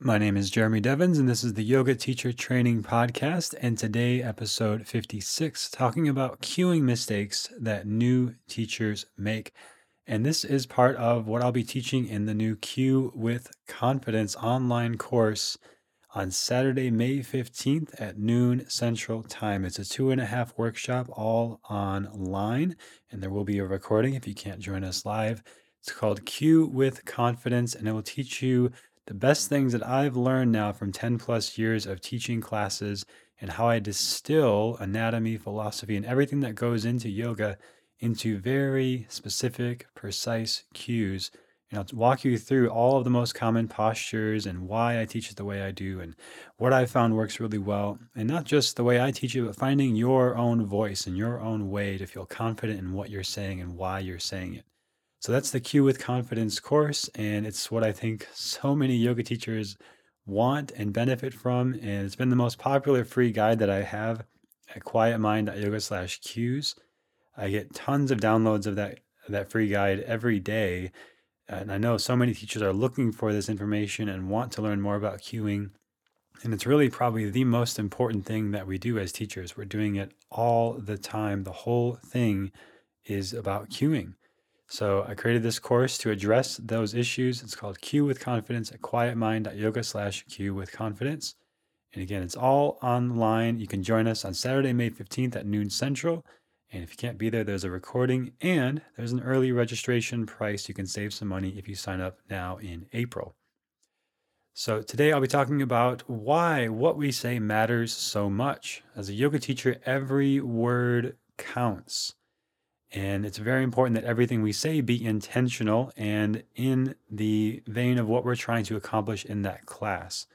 My name is Jeremy Devens, and this is the Yoga Teacher Training Podcast. And today, episode 56, talking about cueing mistakes that new teachers make. And this is part of what I'll be teaching in the new Cue with Confidence online course on Saturday, May 15th at noon Central Time. It's a two and a half workshop all online, and there will be a recording if you can't join us live. It's called Cue with Confidence, and it will teach you the best things that I've learned now from 10 plus years of teaching classes and how I distill anatomy, philosophy, and everything that goes into yoga into very specific, precise cues. And I'll walk you through all of the most common postures and why I teach it the way I do and what I found works really well. And not just the way I teach it, but finding your own voice and your own way to feel confident in what you're saying and why you're saying it. So that's the Cue with Confidence course, and it's what I think so many yoga teachers want and benefit from. And it's been the most popular free guide that I have at quietmind.yoga slash cues. I get tons of downloads of that that free guide every day. And I know so many teachers are looking for this information and want to learn more about cueing. And it's really probably the most important thing that we do as teachers. We're doing it all the time. The whole thing is about cueing. So I created this course to address those issues. It's called Cue with Confidence at quietmind.yoga slash Cue with Confidence. And again, it's all online. You can join us on Saturday, May 15th at noon central. And if you can't be there, there's a recording and there's an early registration price. You can save some money if you sign up now in April. So today I'll be talking about why what we say matters so much. As a yoga teacher, every word counts. And it's very important that everything we say be intentional and in the vein of what we're trying to accomplish in that class,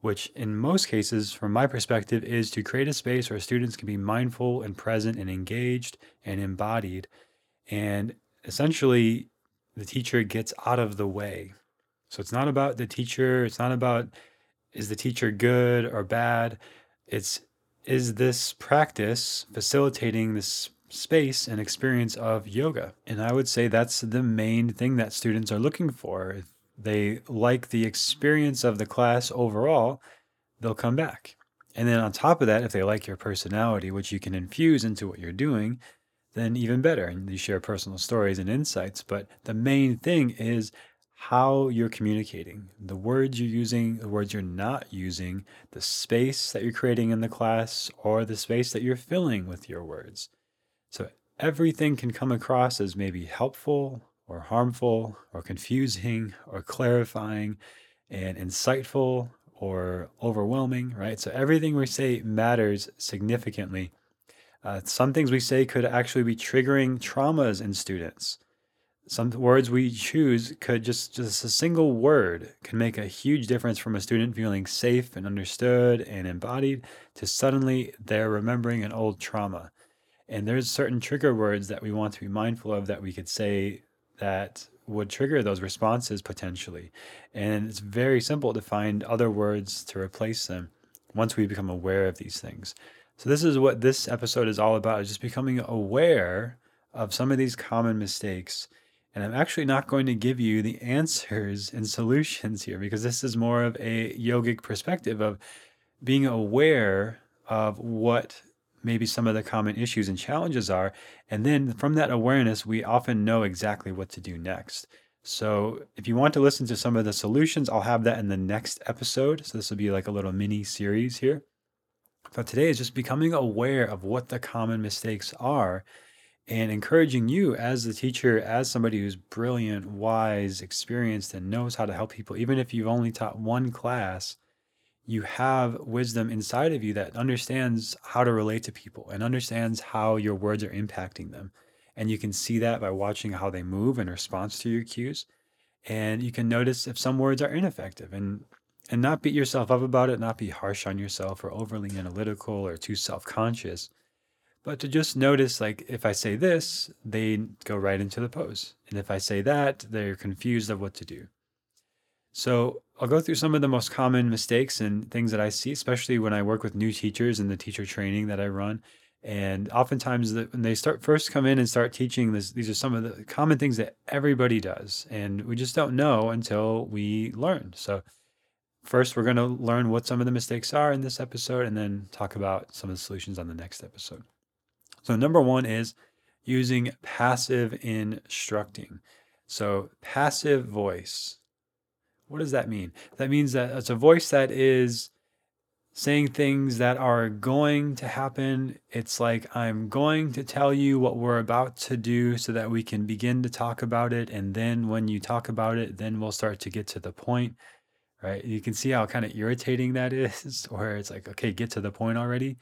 which in most cases, from my perspective, is to create a space where students can be mindful and present and engaged and embodied. And essentially, the teacher gets out of the way. So it's not about the teacher, it's not about is the teacher good or bad. It's is this practice facilitating this space and experience of yoga. And I would say that's the main thing that students are looking for. If they like the experience of the class overall, they'll come back. And then on top of that, if they like your personality, which you can infuse into what you're doing, then even better. And you share personal stories and insights. But the main thing is how you're communicating, the words you're using, the words you're not using, the space that you're creating in the class, or the space that you're filling with your words. Everything can come across as maybe helpful or harmful or confusing or clarifying and insightful or overwhelming, right? So everything we say matters significantly. Uh, some things we say could actually be triggering traumas in students. Some words we choose could just, just a single word can make a huge difference from a student feeling safe and understood and embodied to suddenly they're remembering an old trauma. And there's certain trigger words that we want to be mindful of that we could say that would trigger those responses potentially. And it's very simple to find other words to replace them once we become aware of these things. So this is what this episode is all about, is just becoming aware of some of these common mistakes. And I'm actually not going to give you the answers and solutions here because this is more of a yogic perspective of being aware of what maybe some of the common issues and challenges are. And then from that awareness, we often know exactly what to do next. So if you want to listen to some of the solutions, I'll have that in the next episode. So this will be like a little mini series here. But today is just becoming aware of what the common mistakes are and encouraging you as the teacher, as somebody who's brilliant, wise, experienced, and knows how to help people, even if you've only taught one class, you have wisdom inside of you that understands how to relate to people and understands how your words are impacting them. And you can see that by watching how they move in response to your cues. And you can notice if some words are ineffective and and not beat yourself up about it, not be harsh on yourself or overly analytical or too self-conscious, but to just notice like if I say this, they go right into the pose. And if I say that, they're confused of what to do. So I'll go through some of the most common mistakes and things that I see, especially when I work with new teachers in the teacher training that I run. And oftentimes, the, when they start first come in and start teaching this, these are some of the common things that everybody does, and we just don't know until we learn. So, first, we're going to learn what some of the mistakes are in this episode and then talk about some of the solutions on the next episode. So, number one is using passive instructing. So, passive voice. What does that mean? That means that it's a voice that is saying things that are going to happen. It's like, I'm going to tell you what we're about to do so that we can begin to talk about it. And then when you talk about it, then we'll start to get to the point, right? You can see how kind of irritating that is, where it's like, okay, get to the point already.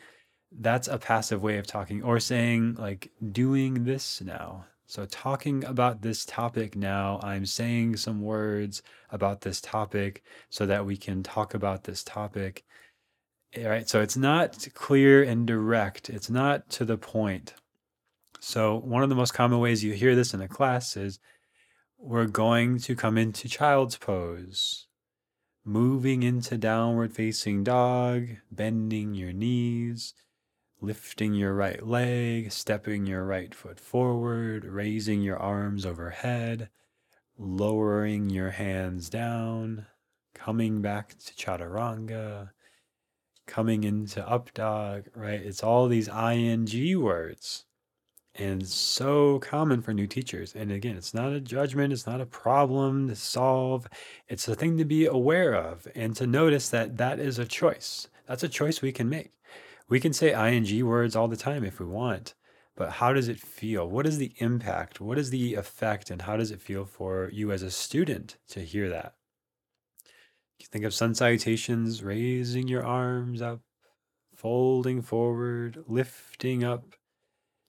That's a passive way of talking or saying, like, doing this now. So, talking about this topic now, I'm saying some words about this topic so that we can talk about this topic eh, right? So it's not clear and direct. It's not to the point. So one of the most common ways you hear this in a class is we're going to come into child's pose, moving into downward facing dog, bending your knees, lifting your right leg, stepping your right foot forward, raising your arms overhead, lowering your hands down, coming back to chaturanga, coming into up dog, right? It's all these ing words. And so common for new teachers. And again, it's not a judgment, it's not a problem to solve. It's a thing to be aware of and to notice that that is a choice. That's a choice we can make. We can say ing words all the time if we want, but how does it feel? What is the impact? What is the effect? And how does it feel for you as a student to hear that? Think of sun salutations, raising your arms up, folding forward, lifting up,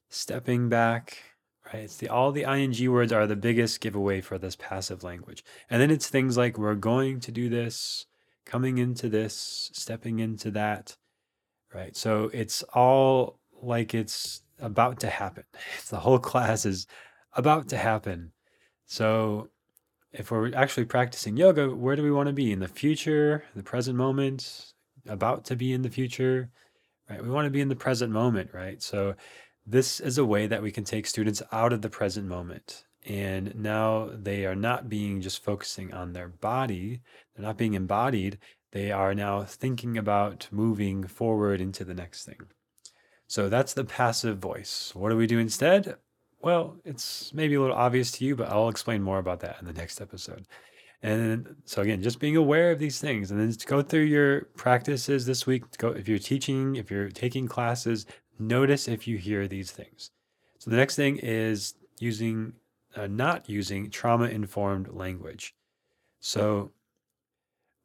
stepping back. Right? It's the all the ing words are the biggest giveaway for this passive language. And then it's things like we're going to do this, coming into this, stepping into that. Right? So it's all like it's about to happen. The whole class is about to happen. So if we're actually practicing yoga, where do we want to be? In the future, the present moment, about to be in the future, right? We want to be in the present moment, right? So this is a way that we can take students out of the present moment. And now they are not being just focusing on their body, they're not being embodied. They are now thinking about moving forward into the next thing. So that's the passive voice. What do we do instead? Well, it's maybe a little obvious to you, but I'll explain more about that in the next episode. And so again, just being aware of these things, and then go through your practices this week. Go if you're teaching, if you're taking classes, notice if you hear these things. So the next thing is using, uh, not using trauma-informed language. So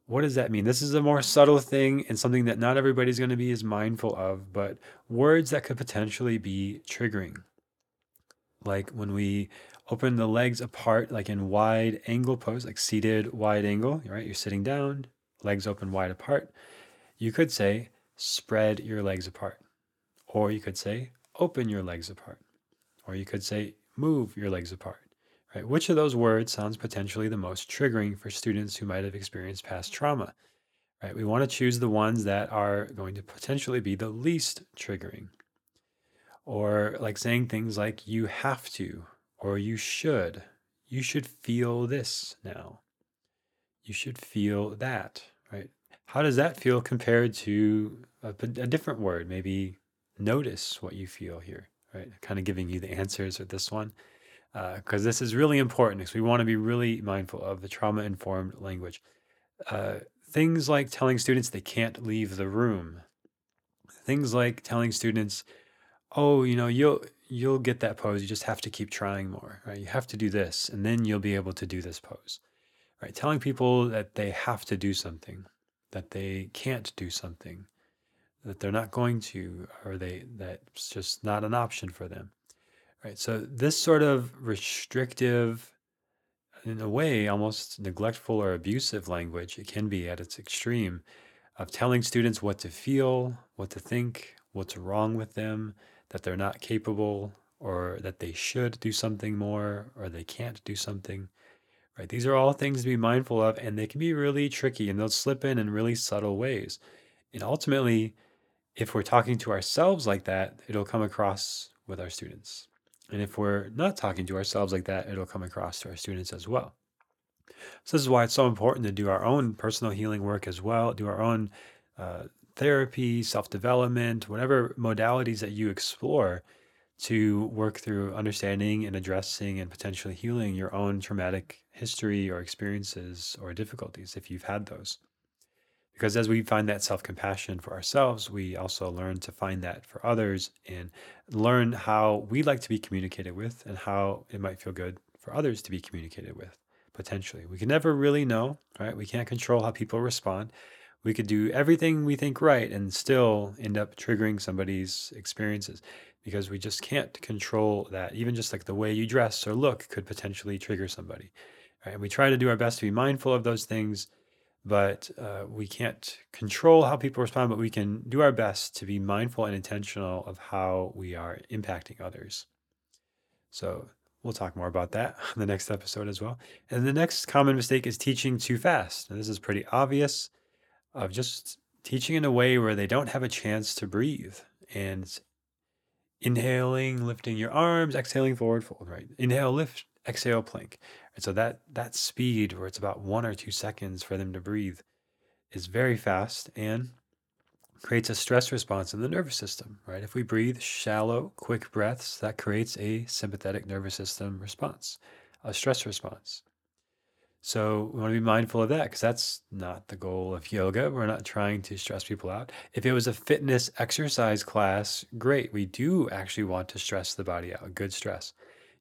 what does that mean? This is a more subtle thing and something that not everybody's going to be as mindful of, but words that could potentially be triggering like when we open the legs apart, like in wide angle pose, like seated wide angle, right? You're sitting down, legs open wide apart. You could say, spread your legs apart. Or you could say, open your legs apart. Or you could say, move your legs apart. Right? Which of those words sounds potentially the most triggering for students who might have experienced past trauma? Right? We want to choose the ones that are going to potentially be the least triggering or like saying things like you have to or you should. You should feel this now. You should feel that, right? How does that feel compared to a, a different word? Maybe notice what you feel here, right? Kind of giving you the answers with this one. Because uh, this is really important because we want to be really mindful of the trauma informed language. Uh, things like telling students they can't leave the room, things like telling students oh, you know, you'll you'll get that pose. You just have to keep trying more, right? You have to do this, and then you'll be able to do this pose, right? Telling people that they have to do something, that they can't do something, that they're not going to, or they that's just not an option for them, right? So this sort of restrictive, in a way, almost neglectful or abusive language, it can be at its extreme, of telling students what to feel, what to think, what's wrong with them that they're not capable or that they should do something more or they can't do something right these are all things to be mindful of and they can be really tricky and they'll slip in in really subtle ways and ultimately if we're talking to ourselves like that it'll come across with our students and if we're not talking to ourselves like that it'll come across to our students as well So, this is why it's so important to do our own personal healing work as well, do our own uh, therapy, self development, whatever modalities that you explore to work through understanding and addressing and potentially healing your own traumatic history or experiences or difficulties if you've had those. Because as we find that self compassion for ourselves, we also learn to find that for others and learn how we like to be communicated with and how it might feel good for others to be communicated with, potentially. We can never really know, right? We can't control how people respond. We could do everything we think right and still end up triggering somebody's experiences because we just can't control that. Even just like the way you dress or look could potentially trigger somebody. Right? And we try to do our best to be mindful of those things but uh, we can't control how people respond, but we can do our best to be mindful and intentional of how we are impacting others. So we'll talk more about that on the next episode as well. And the next common mistake is teaching too fast. And this is pretty obvious of just teaching in a way where they don't have a chance to breathe and inhaling, lifting your arms, exhaling forward, fold, right? Inhale, lift, exhale, plank. And so that that speed where it's about one or two seconds for them to breathe is very fast and creates a stress response in the nervous system, right? If we breathe shallow, quick breaths, that creates a sympathetic nervous system response, a stress response. So we want to be mindful of that because that's not the goal of yoga. We're not trying to stress people out. If it was a fitness exercise class, great. We do actually want to stress the body out, good stress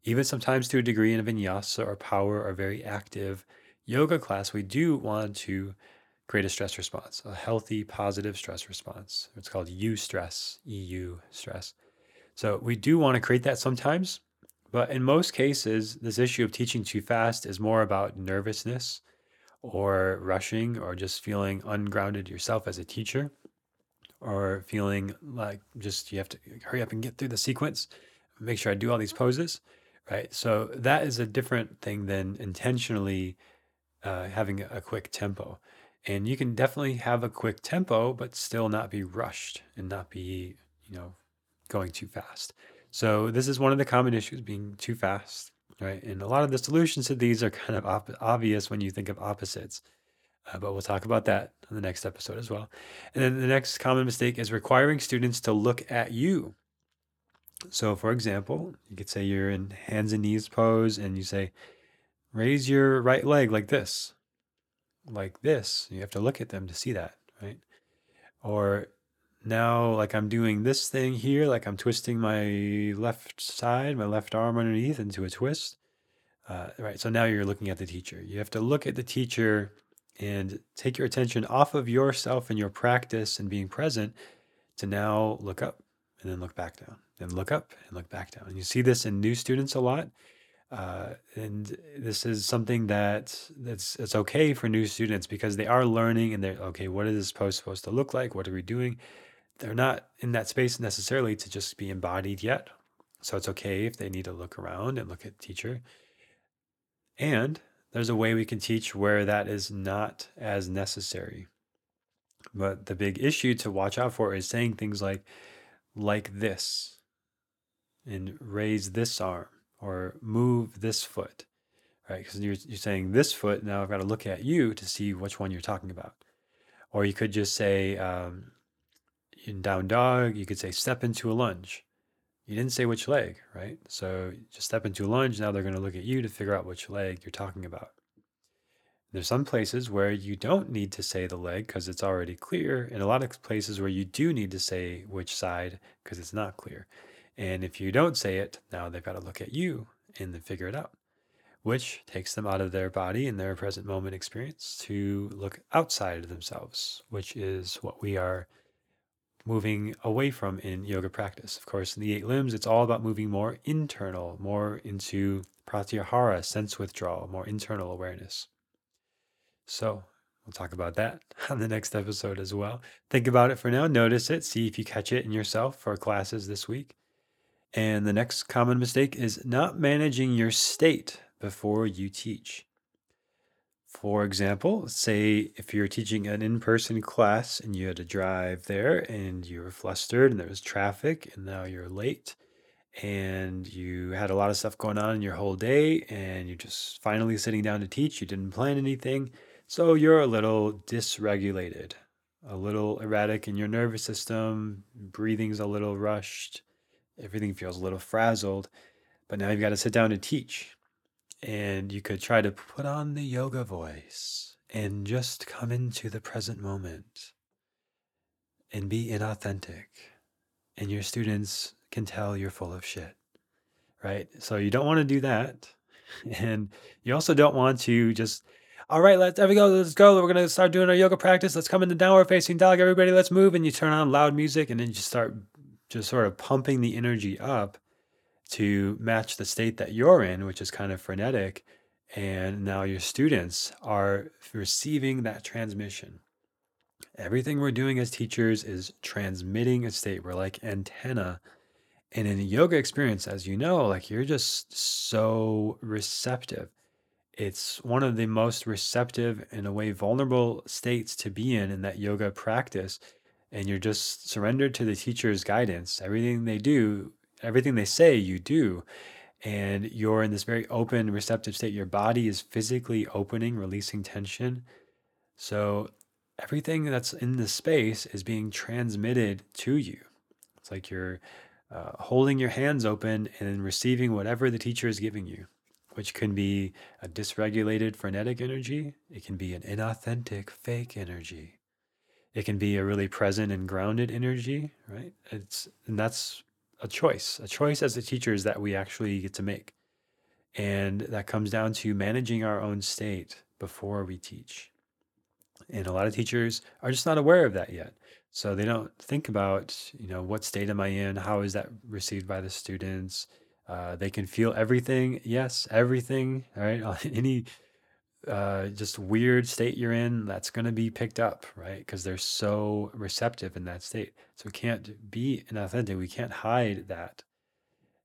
even sometimes to a degree in a vinyasa or power or very active yoga class, we do want to create a stress response, a healthy, positive stress response. It's called eustress, EU stress. So we do want to create that sometimes, but in most cases, this issue of teaching too fast is more about nervousness or rushing or just feeling ungrounded yourself as a teacher or feeling like just you have to hurry up and get through the sequence, make sure I do all these poses right? So that is a different thing than intentionally uh, having a quick tempo. And you can definitely have a quick tempo, but still not be rushed and not be, you know, going too fast. So this is one of the common issues being too fast, right? And a lot of the solutions to these are kind of op- obvious when you think of opposites. Uh, but we'll talk about that in the next episode as well. And then the next common mistake is requiring students to look at you so, for example, you could say you're in hands and knees pose and you say, raise your right leg like this, like this. You have to look at them to see that, right? Or now, like I'm doing this thing here, like I'm twisting my left side, my left arm underneath into a twist. Uh, right. So now you're looking at the teacher. You have to look at the teacher and take your attention off of yourself and your practice and being present to now look up and then look back down and look up and look back down. And you see this in new students a lot. Uh, and this is something that that's it's okay for new students because they are learning and they're okay. What is this post supposed to look like? What are we doing? They're not in that space necessarily to just be embodied yet, so it's okay if they need to look around and look at teacher. And there's a way we can teach where that is not as necessary. But the big issue to watch out for is saying things like, like this and raise this arm or move this foot, right? Because you're, you're saying this foot, now I've got to look at you to see which one you're talking about. Or you could just say, um, in down dog, you could say step into a lunge. You didn't say which leg, right? So just step into a lunge. Now they're going to look at you to figure out which leg you're talking about. There's some places where you don't need to say the leg because it's already clear, and a lot of places where you do need to say which side because it's not clear. And if you don't say it, now they've got to look at you and then figure it out, which takes them out of their body and their present moment experience to look outside of themselves, which is what we are moving away from in yoga practice. Of course, in the eight limbs, it's all about moving more internal, more into pratyahara, sense withdrawal, more internal awareness. So we'll talk about that on the next episode as well. Think about it for now. Notice it. See if you catch it in yourself for classes this week. And the next common mistake is not managing your state before you teach. For example, say if you're teaching an in person class and you had to drive there and you were flustered and there was traffic and now you're late and you had a lot of stuff going on in your whole day and you're just finally sitting down to teach. You didn't plan anything. So you're a little dysregulated, a little erratic in your nervous system, breathing's a little rushed, everything feels a little frazzled. But now you've got to sit down to teach. And you could try to put on the yoga voice and just come into the present moment and be inauthentic. And your students can tell you're full of shit, right? So you don't want to do that. And you also don't want to just, all right, let's, there we go, let's go. We're going to start doing our yoga practice. Let's come into downward facing dog. Everybody, let's move. And you turn on loud music and then you start just sort of pumping the energy up to match the state that you're in, which is kind of frenetic. And now your students are receiving that transmission. Everything we're doing as teachers is transmitting a state. We're like antenna and in a yoga experience, as you know, like you're just so receptive. It's one of the most receptive, in a way, vulnerable states to be in in that yoga practice. And you're just surrendered to the teacher's guidance. Everything they do, everything they say, you do. And you're in this very open, receptive state. Your body is physically opening, releasing tension. So everything that's in the space is being transmitted to you. It's like you're uh, holding your hands open and receiving whatever the teacher is giving you, which can be a dysregulated frenetic energy. It can be an inauthentic fake energy. It can be a really present and grounded energy, right? It's and that's a choice. A choice as a teacher is that we actually get to make. And that comes down to managing our own state before we teach. And a lot of teachers are just not aware of that yet. So they don't think about, you know, what state am I in? How is that received by the students? Uh, they can feel everything. Yes, everything. All right. Any uh, just weird state you're in, that's going to be picked up, right? Because they're so receptive in that state. So we can't be inauthentic. We can't hide that.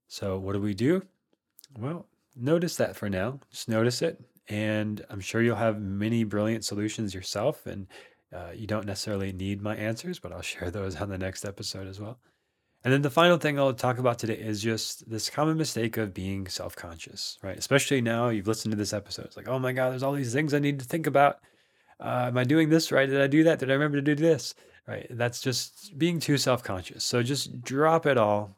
So what do we do? Well, notice that for now. Just notice it. And I'm sure you'll have many brilliant solutions yourself. And uh, you don't necessarily need my answers, but I'll share those on the next episode as well. And then the final thing I'll talk about today is just this common mistake of being self conscious, right? Especially now you've listened to this episode. It's like, oh my God, there's all these things I need to think about. Uh, am I doing this right? Did I do that? Did I remember to do this? Right? That's just being too self conscious. So just drop it all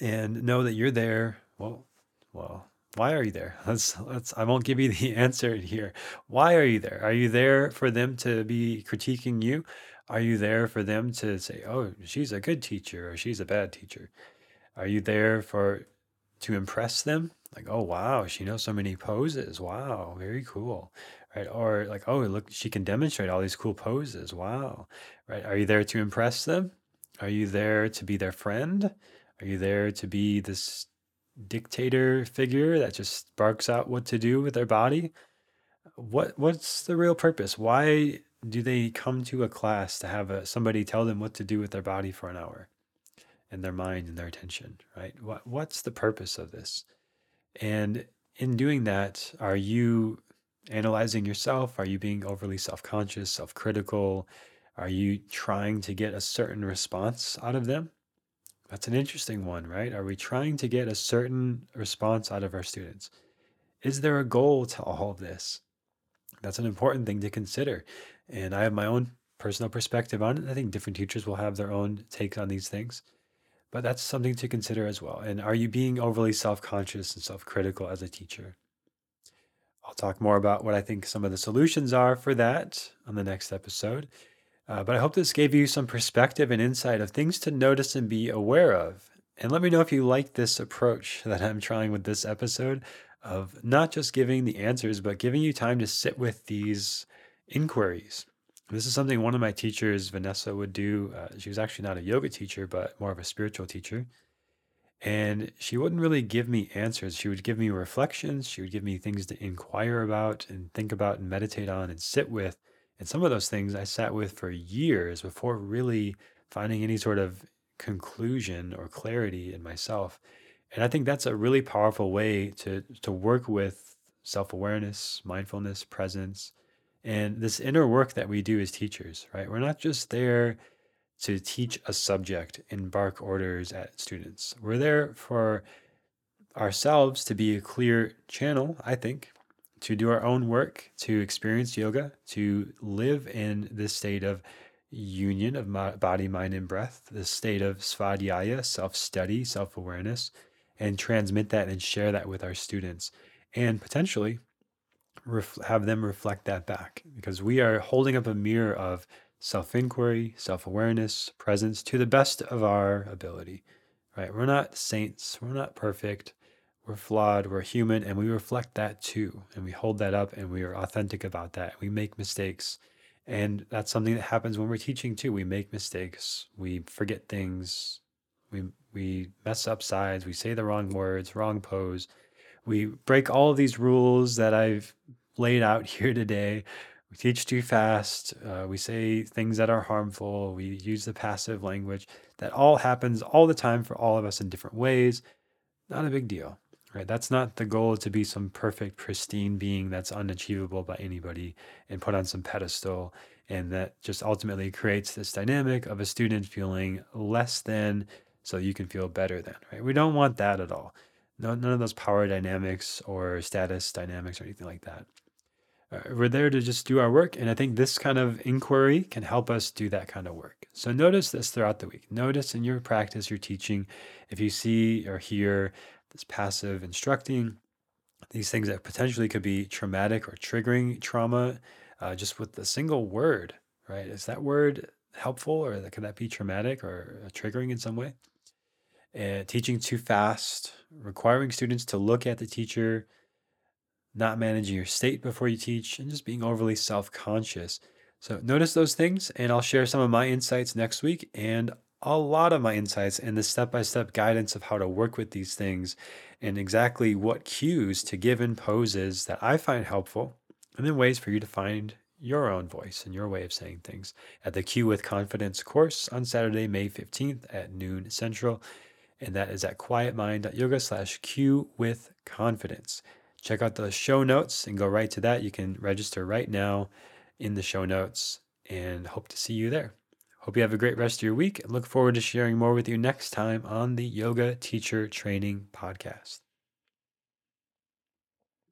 and know that you're there. Well, well, why are you there? Let's let's I won't give you the answer here. Why are you there? Are you there for them to be critiquing you? Are you there for them to say, "Oh, she's a good teacher" or "She's a bad teacher"? Are you there for to impress them? Like, "Oh, wow, she knows so many poses. Wow, very cool." Right? Or like, "Oh, look, she can demonstrate all these cool poses. Wow." Right? Are you there to impress them? Are you there to be their friend? Are you there to be this dictator figure that just barks out what to do with their body. What what's the real purpose? Why do they come to a class to have a, somebody tell them what to do with their body for an hour and their mind and their attention, right? What what's the purpose of this? And in doing that, are you analyzing yourself? Are you being overly self-conscious, self-critical? Are you trying to get a certain response out of them? That's an interesting one, right? Are we trying to get a certain response out of our students? Is there a goal to all of this? That's an important thing to consider. And I have my own personal perspective on it. I think different teachers will have their own takes on these things, but that's something to consider as well. And are you being overly self conscious and self critical as a teacher? I'll talk more about what I think some of the solutions are for that on the next episode. Uh, but I hope this gave you some perspective and insight of things to notice and be aware of. And let me know if you like this approach that I'm trying with this episode of not just giving the answers, but giving you time to sit with these inquiries. This is something one of my teachers, Vanessa, would do. Uh, she was actually not a yoga teacher, but more of a spiritual teacher. And she wouldn't really give me answers. She would give me reflections. She would give me things to inquire about and think about and meditate on and sit with and some of those things I sat with for years before really finding any sort of conclusion or clarity in myself. And I think that's a really powerful way to to work with self-awareness, mindfulness, presence, and this inner work that we do as teachers, right? We're not just there to teach a subject and bark orders at students. We're there for ourselves to be a clear channel, I think, to do our own work, to experience yoga, to live in this state of union of body, mind, and breath, this state of svadhyaya, self study, self awareness, and transmit that and share that with our students. And potentially ref- have them reflect that back because we are holding up a mirror of self inquiry, self awareness, presence to the best of our ability, right? We're not saints, we're not perfect, we're flawed, we're human, and we reflect that too. And we hold that up and we are authentic about that. We make mistakes. And that's something that happens when we're teaching too. We make mistakes, we forget things, we, we mess up sides, we say the wrong words, wrong pose. We break all of these rules that I've laid out here today. We teach too fast. Uh, we say things that are harmful. We use the passive language. That all happens all the time for all of us in different ways. Not a big deal, right? That's not the goal to be some perfect, pristine being that's unachievable by anybody and put on some pedestal. And that just ultimately creates this dynamic of a student feeling less than so you can feel better than, right? We don't want that at all. No, none of those power dynamics or status dynamics or anything like that. Uh, we're there to just do our work. And I think this kind of inquiry can help us do that kind of work. So notice this throughout the week. Notice in your practice, your teaching, if you see or hear this passive instructing, these things that potentially could be traumatic or triggering trauma uh, just with a single word, right? Is that word helpful or could that be traumatic or uh, triggering in some way? Uh, teaching too fast, requiring students to look at the teacher not managing your state before you teach, and just being overly self conscious. So, notice those things, and I'll share some of my insights next week and a lot of my insights and the step by step guidance of how to work with these things and exactly what cues to give in poses that I find helpful, and then ways for you to find your own voice and your way of saying things at the Cue with Confidence course on Saturday, May 15th at noon central. And that is at quietmind.yoga slash Cue with confidence check out the show notes and go right to that. You can register right now in the show notes and hope to see you there. Hope you have a great rest of your week and look forward to sharing more with you next time on the Yoga Teacher Training Podcast.